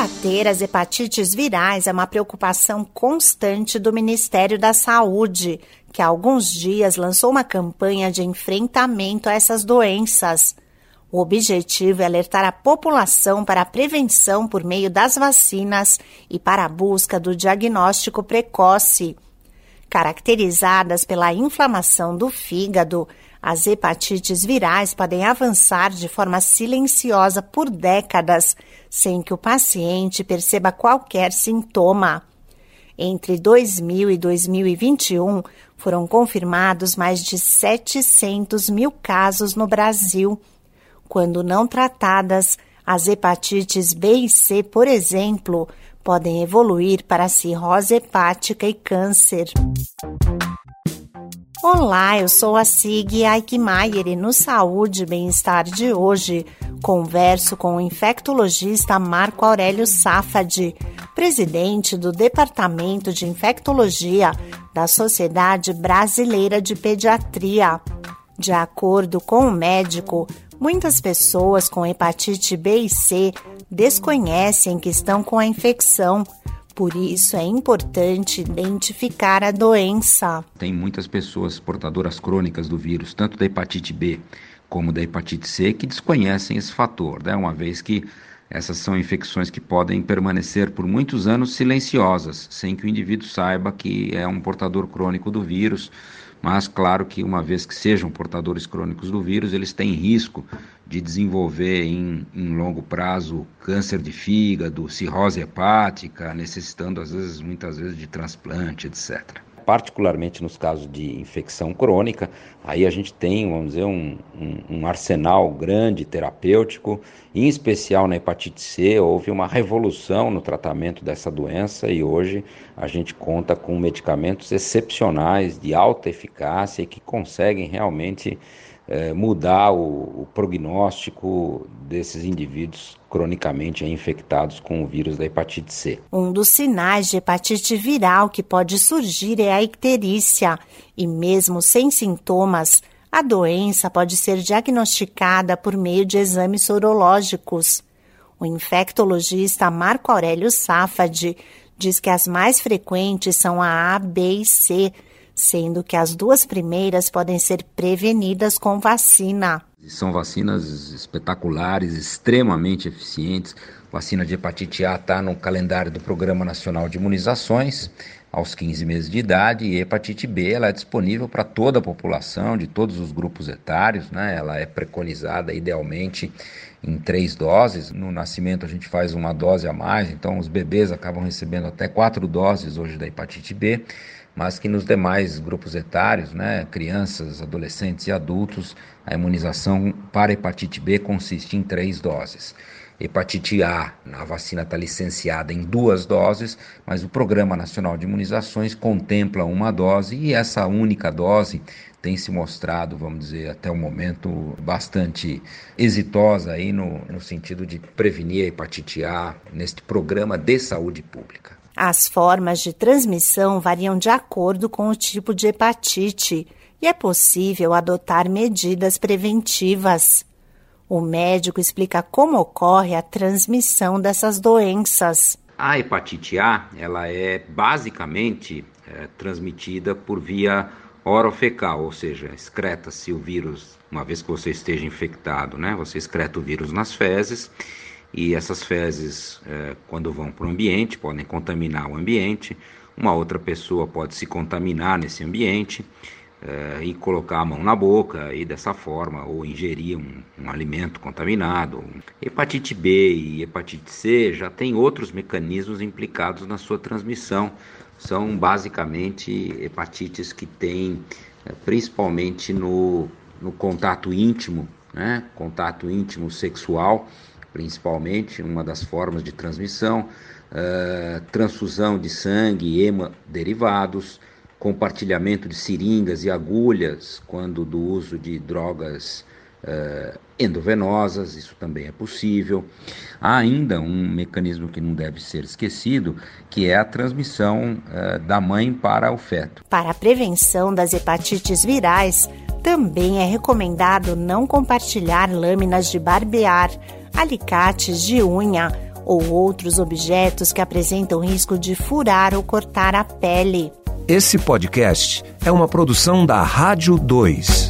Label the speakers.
Speaker 1: Combater as hepatites virais é uma preocupação constante do Ministério da Saúde, que há alguns dias lançou uma campanha de enfrentamento a essas doenças. O objetivo é alertar a população para a prevenção por meio das vacinas e para a busca do diagnóstico precoce. Caracterizadas pela inflamação do fígado, as hepatites virais podem avançar de forma silenciosa por décadas, sem que o paciente perceba qualquer sintoma. Entre 2000 e 2021, foram confirmados mais de 700 mil casos no Brasil. Quando não tratadas, as hepatites B e C, por exemplo, podem evoluir para cirrose hepática e câncer. Olá, eu sou a Sig Aikmaier e no Saúde e Bem-Estar de hoje converso com o infectologista Marco Aurélio Safadi, presidente do Departamento de Infectologia da Sociedade Brasileira de Pediatria. De acordo com o médico, muitas pessoas com hepatite B e C desconhecem que estão com a infecção por isso é importante identificar a doença.
Speaker 2: Tem muitas pessoas portadoras crônicas do vírus, tanto da hepatite B como da hepatite C, que desconhecem esse fator, né? uma vez que essas são infecções que podem permanecer por muitos anos silenciosas, sem que o indivíduo saiba que é um portador crônico do vírus mas claro que uma vez que sejam portadores crônicos do vírus, eles têm risco de desenvolver em, em longo prazo câncer de fígado, cirrose hepática, necessitando às vezes, muitas vezes, de transplante, etc particularmente nos casos de infecção crônica, aí a gente tem, vamos dizer, um, um, um, arsenal grande terapêutico, em especial na hepatite C, houve uma revolução no tratamento dessa doença e hoje a gente conta com medicamentos excepcionais de alta eficácia e que conseguem realmente é, mudar o, o, prognóstico desses indivíduos cronicamente infectados com o vírus da hepatite C.
Speaker 1: Um dos sinais de hepatite viral que pode surgir é a icterícia, e mesmo sem sintomas, a doença pode ser diagnosticada por meio de exames sorológicos. O infectologista Marco Aurélio Safadi diz que as mais frequentes são a A, B e C, sendo que as duas primeiras podem ser prevenidas com vacina.
Speaker 2: São vacinas espetaculares, extremamente eficientes. A vacina de hepatite A está no calendário do Programa Nacional de Imunizações aos 15 meses de idade e hepatite B ela é disponível para toda a população, de todos os grupos etários, né? Ela é preconizada idealmente em três doses. No nascimento a gente faz uma dose a mais, então os bebês acabam recebendo até quatro doses hoje da hepatite B mas que nos demais grupos etários, né, crianças, adolescentes e adultos, a imunização para hepatite B consiste em três doses. Hepatite A, a vacina está licenciada em duas doses, mas o Programa Nacional de Imunizações contempla uma dose e essa única dose tem se mostrado, vamos dizer, até o momento bastante exitosa aí no, no sentido de prevenir a hepatite A neste programa de saúde pública.
Speaker 1: As formas de transmissão variam de acordo com o tipo de hepatite e é possível adotar medidas preventivas. O médico explica como ocorre a transmissão dessas doenças.
Speaker 2: A hepatite A, ela é basicamente é, transmitida por via orofecal, ou seja, excreta-se o vírus, uma vez que você esteja infectado, né? Você excreta o vírus nas fezes e essas fezes, é, quando vão para o ambiente, podem contaminar o ambiente. Uma outra pessoa pode se contaminar nesse ambiente é, e colocar a mão na boca e dessa forma, ou ingerir um, um alimento contaminado. Hepatite B e hepatite C já tem outros mecanismos implicados na sua transmissão. São basicamente hepatites que têm, é, principalmente no, no contato íntimo, né? contato íntimo sexual principalmente, uma das formas de transmissão, uh, transfusão de sangue e hemoderivados, compartilhamento de seringas e agulhas quando do uso de drogas uh, endovenosas, isso também é possível. Há ainda um mecanismo que não deve ser esquecido, que é a transmissão uh, da mãe para o feto.
Speaker 1: Para a prevenção das hepatites virais, também é recomendado não compartilhar lâminas de barbear alicates de unha ou outros objetos que apresentam risco de furar ou cortar a pele.
Speaker 3: Esse podcast é uma produção da Rádio 2.